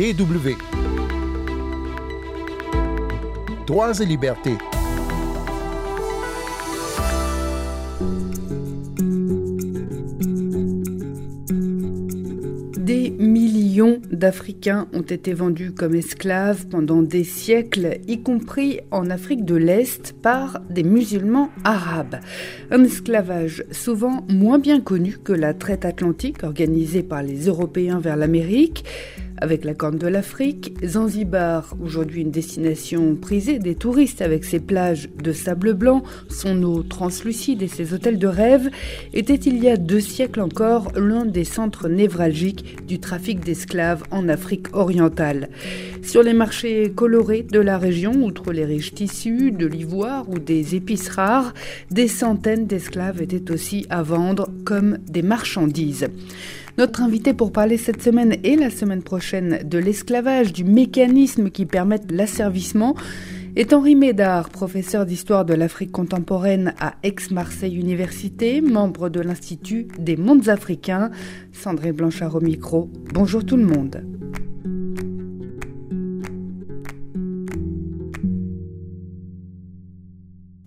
DW. Droits et libertés. Des millions d'Africains ont été vendus comme esclaves pendant des siècles, y compris en Afrique de l'Est, par des musulmans arabes. Un esclavage souvent moins bien connu que la traite atlantique organisée par les Européens vers l'Amérique. Avec la Corne de l'Afrique, Zanzibar, aujourd'hui une destination prisée des touristes avec ses plages de sable blanc, son eau translucide et ses hôtels de rêve, était il y a deux siècles encore l'un des centres névralgiques du trafic d'esclaves en Afrique orientale. Sur les marchés colorés de la région, outre les riches tissus, de l'ivoire ou des épices rares, des centaines d'esclaves étaient aussi à vendre comme des marchandises. Notre invité pour parler cette semaine et la semaine prochaine de l'esclavage, du mécanisme qui permettent l'asservissement, est Henri Médard, professeur d'histoire de l'Afrique contemporaine à Aix-Marseille Université, membre de l'Institut des mondes africains. Sandré Blanchard au micro. Bonjour tout le monde.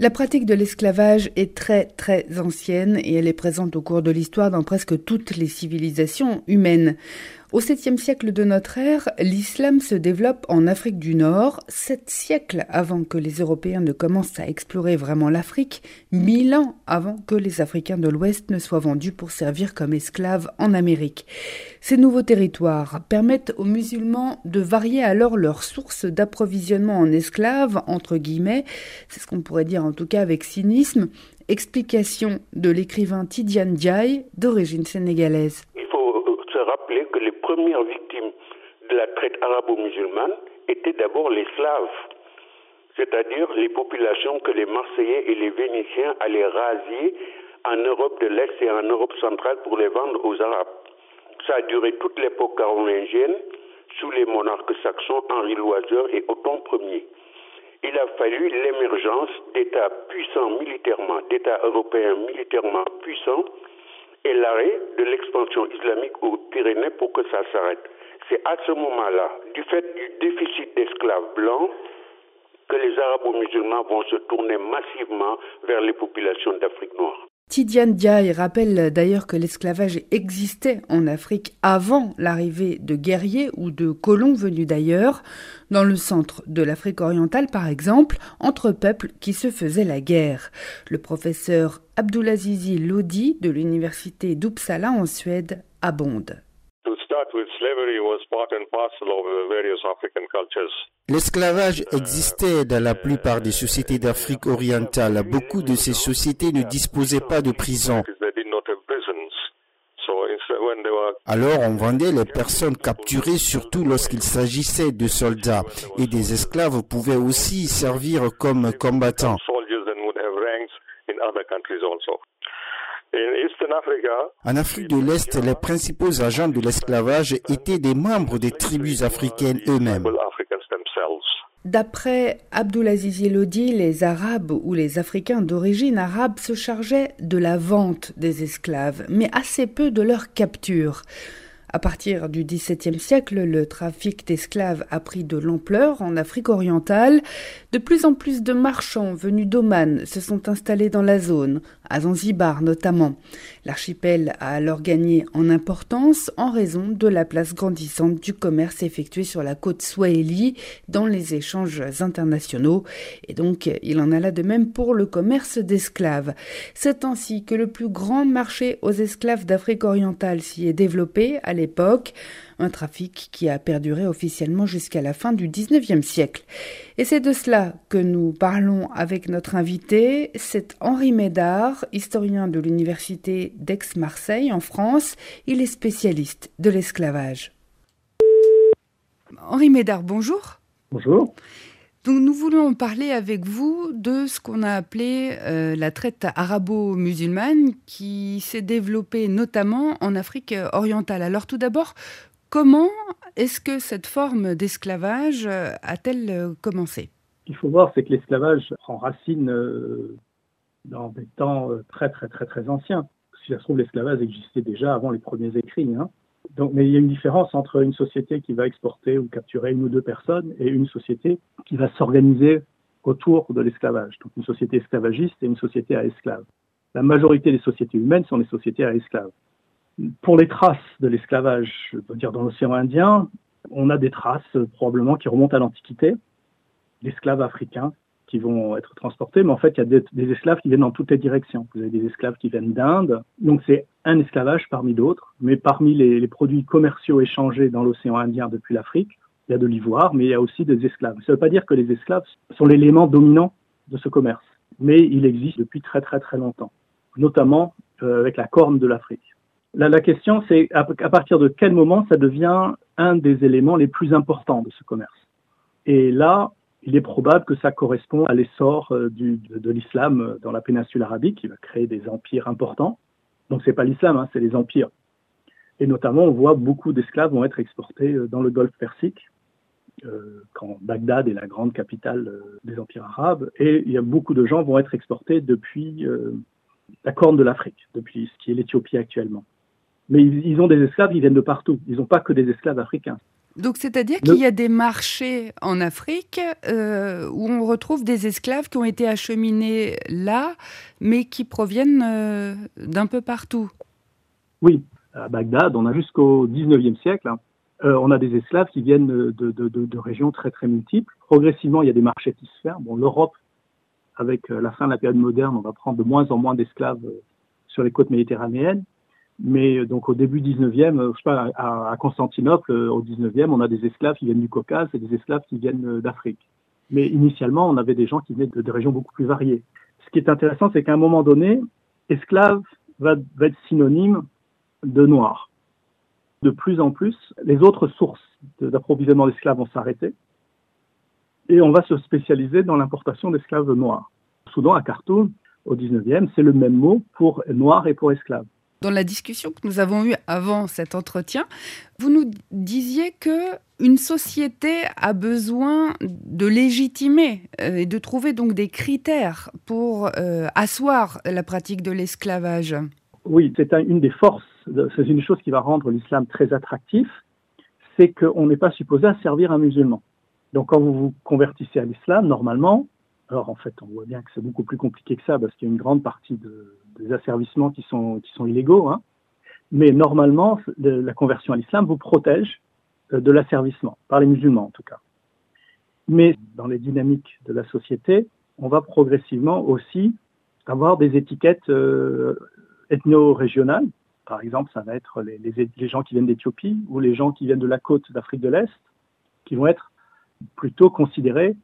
La pratique de l'esclavage est très très ancienne et elle est présente au cours de l'histoire dans presque toutes les civilisations humaines. Au 7e siècle de notre ère, l'islam se développe en Afrique du Nord, sept siècles avant que les Européens ne commencent à explorer vraiment l'Afrique, mille ans avant que les Africains de l'Ouest ne soient vendus pour servir comme esclaves en Amérique. Ces nouveaux territoires permettent aux musulmans de varier alors leurs sources d'approvisionnement en esclaves, entre guillemets, c'est ce qu'on pourrait dire en tout cas avec cynisme, explication de l'écrivain Tidiane Diaye, d'origine sénégalaise premières victimes de la traite arabo-musulmane étaient d'abord les slaves, c'est-à-dire les populations que les Marseillais et les Vénitiens allaient raser en Europe de l'Est et en Europe centrale pour les vendre aux Arabes. Ça a duré toute l'époque carolingienne sous les monarques saxons Henri Loiseur et Othon Ier. Il a fallu l'émergence d'États puissants militairement, d'États européens militairement puissants, et l'arrêt de l'expansion islamique aux Pyrénées pour que ça s'arrête. C'est à ce moment-là, du fait du déficit d'esclaves blancs, que les arabo-musulmans vont se tourner massivement vers les populations d'Afrique noire. Tidiane Diaye rappelle d'ailleurs que l'esclavage existait en Afrique avant l'arrivée de guerriers ou de colons venus d'ailleurs, dans le centre de l'Afrique orientale par exemple, entre peuples qui se faisaient la guerre. Le professeur Abdulazizi Lodi de l'université d'Uppsala en Suède abonde. L'esclavage existait dans la plupart des sociétés d'Afrique orientale. Beaucoup de ces sociétés ne disposaient pas de prisons. Alors on vendait les personnes capturées surtout lorsqu'il s'agissait de soldats et des esclaves pouvaient aussi servir comme combattants. En Afrique de l'Est, les principaux agents de l'esclavage étaient des membres des tribus africaines eux-mêmes. D'après Abdulaziz Elodi, les Arabes ou les Africains d'origine arabe se chargeaient de la vente des esclaves, mais assez peu de leur capture. À partir du XVIIe siècle, le trafic d'esclaves a pris de l'ampleur en Afrique orientale. De plus en plus de marchands venus d'Oman se sont installés dans la zone, à Zanzibar notamment. L'archipel a alors gagné en importance en raison de la place grandissante du commerce effectué sur la côte Swahili dans les échanges internationaux. Et donc, il en alla de même pour le commerce d'esclaves. C'est ainsi que le plus grand marché aux esclaves d'Afrique orientale s'y est développé un trafic qui a perduré officiellement jusqu'à la fin du XIXe siècle. Et c'est de cela que nous parlons avec notre invité, c'est Henri Médard, historien de l'université d'Aix-Marseille en France. Il est spécialiste de l'esclavage. Henri Médard, bonjour. Bonjour. Donc nous voulons parler avec vous de ce qu'on a appelé euh, la traite arabo-musulmane qui s'est développée notamment en Afrique orientale. Alors tout d'abord, comment est-ce que cette forme d'esclavage euh, a-t-elle euh, commencé? Qu'il faut voir, c'est que l'esclavage prend racine dans des temps très très très très anciens. Si ça se trouve, l'esclavage existait déjà avant les premiers écrits. Hein. Mais il y a une différence entre une société qui va exporter ou capturer une ou deux personnes et une société qui va s'organiser autour de l'esclavage. Donc une société esclavagiste et une société à esclaves. La majorité des sociétés humaines sont des sociétés à esclaves. Pour les traces de l'esclavage, je veux dire dans l'océan Indien, on a des traces probablement qui remontent à l'Antiquité, d'esclaves africains qui vont être transportés, mais en fait, il y a des, esclaves qui viennent dans toutes les directions. Vous avez des esclaves qui viennent d'Inde, donc c'est un esclavage parmi d'autres, mais parmi les, produits commerciaux échangés dans l'océan Indien depuis l'Afrique, il y a de l'ivoire, mais il y a aussi des esclaves. Ça ne veut pas dire que les esclaves sont l'élément dominant de ce commerce, mais il existe depuis très très très longtemps, notamment euh, avec la corne de l'Afrique. Là, la question, c'est à, partir de quel moment ça devient un des éléments les plus importants de ce commerce. Et là, il est probable que ça correspond à l'essor euh, de, l'islam dans la péninsule arabique, qui va créer des empires importants. Donc c'est pas l'islam, hein, c'est les empires. Et notamment, on voit beaucoup d'esclaves vont être exportés euh, dans le Golfe Persique, euh, quand Bagdad est la grande capitale euh, des empires arabes, et il y a beaucoup de gens vont être exportés depuis la Corne de l'Afrique, depuis ce qui est l'Éthiopie actuellement. Mais ils, ont des esclaves, ils viennent de partout. Ils n'ont pas que des esclaves africains. Donc, c'est-à-dire qu'il y a des marchés en Afrique où on retrouve des esclaves qui ont été acheminés là, mais qui proviennent d'un peu partout. Oui, à Bagdad, on a jusqu'au 19e siècle, hein, euh, on a des esclaves qui viennent de, de, de, de, régions très très multiples. Progressivement, il y a des marchés qui se ferment. Bon, l'Europe, avec euh, la fin de la période moderne, on va prendre de moins en moins d'esclaves euh, sur les côtes méditerranéennes. Mais donc au début 19e, je sais pas, à, Constantinople, au 19e, on a des esclaves qui viennent du Caucase et des esclaves qui viennent d'Afrique. Mais initialement, on avait des gens qui venaient de, régions beaucoup plus variées. Ce qui est intéressant, c'est qu'à un moment donné, esclave va, va être synonyme de noir. De plus en plus, les autres sources d'approvisionnement d'esclaves vont s'arrêter et on va se spécialiser dans l'importation d'esclaves noirs. Soudan, à Khartoum, au 19e, c'est le même mot pour noir et pour esclave. Dans la discussion que nous avons eue avant cet entretien, vous nous disiez que une société a besoin de légitimer euh, et de trouver donc des critères pour euh, asseoir la pratique de l'esclavage. Oui, c'est une des forces c'est une chose qui va rendre l'islam très attractif, c'est qu'on n'est pas supposé à servir un musulman. Donc quand vous vous convertissez à l'islam, normalement, alors en fait on voit bien que c'est beaucoup plus compliqué que ça parce qu'il y a une grande partie des asservissements qui sont, qui sont illégaux, hein, mais normalement la conversion à l'islam vous protège euh, de l'asservissement, par les musulmans en tout cas. Mais dans les dynamiques de la société, on va progressivement aussi avoir des étiquettes euh, ethno-régionales par exemple, ça va être les, les, gens qui viennent d'Éthiopie ou les gens qui viennent de la côte d'Afrique de l'Est, qui vont être plutôt considérés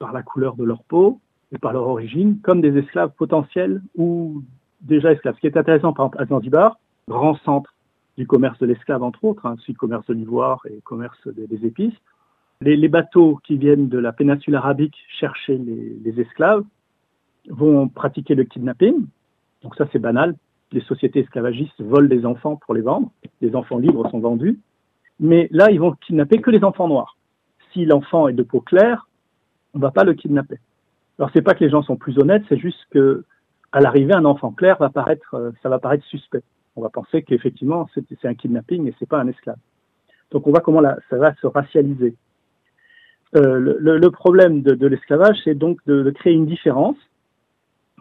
par la couleur de leur peau et par leur origine comme des esclaves potentiels ou déjà esclaves. Ce qui est intéressant, par exemple, à Zanzibar, grand centre du commerce de l'esclave, entre autres, hein, aussi commerce de l'ivoire et commerce des, épices. Les, bateaux qui viennent de la péninsule arabique chercher les, les esclaves vont pratiquer le kidnapping. Donc ça, c'est banal les sociétés esclavagistes volent des enfants pour les vendre. Les enfants libres sont vendus. Mais là, ils vont kidnapper que les enfants noirs. Si l'enfant est de peau claire, on ne va pas le kidnapper. Alors, c'est pas que les gens sont plus honnêtes, c'est juste que à l'arrivée, un enfant clair va paraître, euh, ça va paraître suspect. On va penser qu'effectivement, c'est un kidnapping et c'est pas un esclave. Donc, on voit comment ça va se racialiser. Euh, le, problème de, l'esclavage, c'est donc de, créer une différence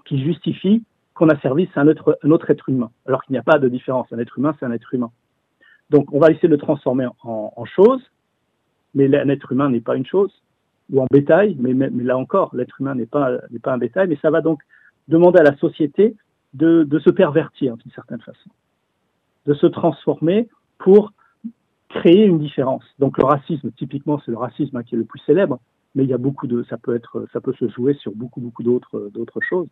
qui justifie qu'on a servi un autre, un autre être humain, alors qu'il n'y a pas de différence. Un être humain, c'est un être humain. Donc, on va essayer de le transformer en chose, mais un être humain n'est pas une chose, ou en bétail, mais, là encore, l'être humain n'est pas, n'est pas un bétail, mais ça va donc demander à la société de, de se pervertir d'une certaine façon, de se transformer pour créer une différence. Donc le racisme, typiquement, c'est le racisme hein, qui est le plus célèbre, mais il y a beaucoup de, ça peut être, ça peut se jouer sur beaucoup, beaucoup d'autres, d'autres choses.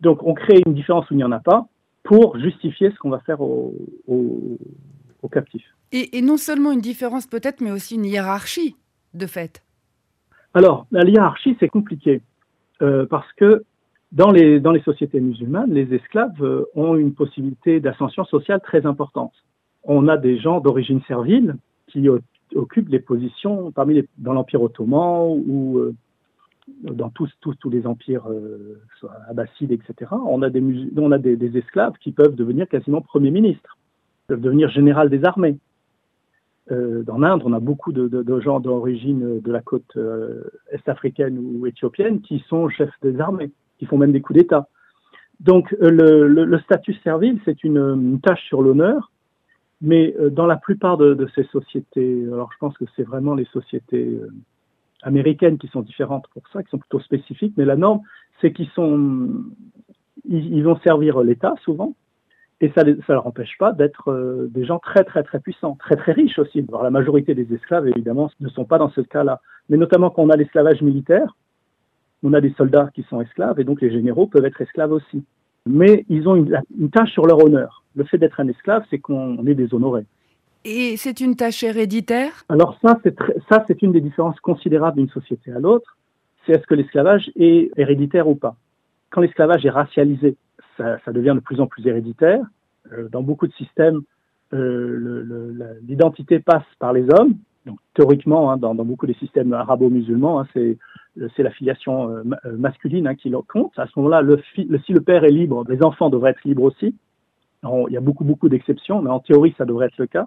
Donc on crée une différence où il n'y en a pas pour justifier ce qu'on va faire aux, captifs. Et, non seulement une différence peut-être, mais aussi une hiérarchie de fait. Alors, la hiérarchie, c'est compliqué euh, parce que dans les, sociétés musulmanes, les esclaves euh, ont une possibilité d'ascension sociale très importante. On a des gens d'origine servile qui occupent les positions parmi les, dans l'Empire ottoman ou euh, dans tous, les empires abbassides, etc., on a, des, on a des, esclaves qui peuvent devenir quasiment premiers ministres. peuvent devenir général des armées. Euh, dans l'Inde, on a beaucoup de, gens d'origine de la côte euh, est-africaine ou éthiopienne qui sont chefs des armées, qui font même des coups d'État. Donc euh, le, statut servile, c'est une, tâche sur l'honneur, mais dans la plupart de, ces sociétés, alors je pense que c'est vraiment les sociétés américaines qui sont différentes pour ça, qui sont plutôt spécifiques, mais la norme, c'est qu'ils sont, ils vont servir l'État souvent, et ça ne leur empêche pas d'être euh, des gens très très très puissants, très très riches aussi. Alors, la majorité des esclaves, évidemment, ne sont pas dans ce cas-là. Mais notamment quand on a l'esclavage militaire, on a des soldats qui sont esclaves et donc les généraux peuvent être esclaves aussi. Mais ils ont une, une tâche sur leur honneur. Le fait d'être un esclave, c'est qu'on est déshonoré. Et c'est une tâche héréditaire? Alors ça, c'est ça, c'est une des différences considérables d'une société à l'autre. C'est est-ce que l'esclavage est héréditaire ou pas? Quand l'esclavage est racialisé, ça, devient de plus en plus héréditaire. Euh, dans beaucoup de systèmes, euh, l'identité passe par les hommes. Donc, théoriquement, hein, dans, beaucoup des systèmes arabo-musulmans, hein, c'est la filiation euh, masculine hein, qui compte. À ce moment-là, le, si le père est libre, les enfants devraient être libres aussi. il y a beaucoup, beaucoup d'exceptions, mais en théorie, ça devrait être le cas.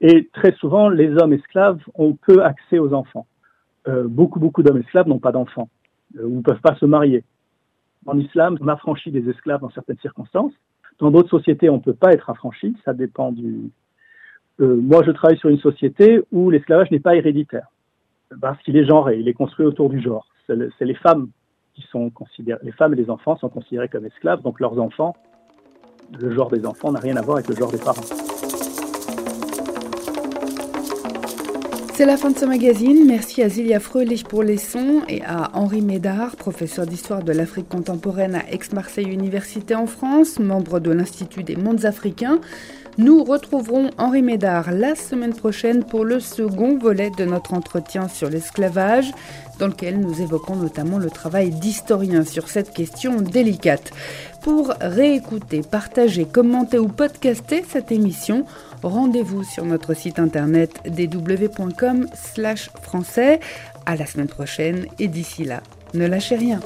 Et très souvent, les hommes esclaves ont peu accès aux enfants. beaucoup, beaucoup d'hommes esclaves n'ont pas d'enfants ou ne peuvent pas se marier. En islam, on affranchit des esclaves dans certaines circonstances. Dans d'autres sociétés, on ne peut pas être affranchi. Ça dépend du. Euh, moi, je travaille sur une société où l'esclavage n'est pas héréditaire parce qu'il est genré. Il est construit autour du genre. C'est les femmes qui sont considérées. Les femmes et les enfants sont considérés comme esclaves. Donc leurs enfants, le genre des enfants n'a rien à voir avec le genre des parents. C'est la fin de ce magazine. Merci à Zilia Fröhlich pour les sons et à Henri Médard, professeur d'histoire de l'Afrique contemporaine à Aix-Marseille Université en France, membre de l'Institut des mondes africains. Nous retrouverons Henri Médard la semaine prochaine pour le second volet de notre entretien sur l'esclavage, dans lequel nous évoquons notamment le travail d'historien sur cette question délicate. Pour réécouter, partager, commenter ou podcaster cette émission, rendez-vous sur notre site internet dw.com/français. À la semaine prochaine et d'ici là, ne lâchez rien.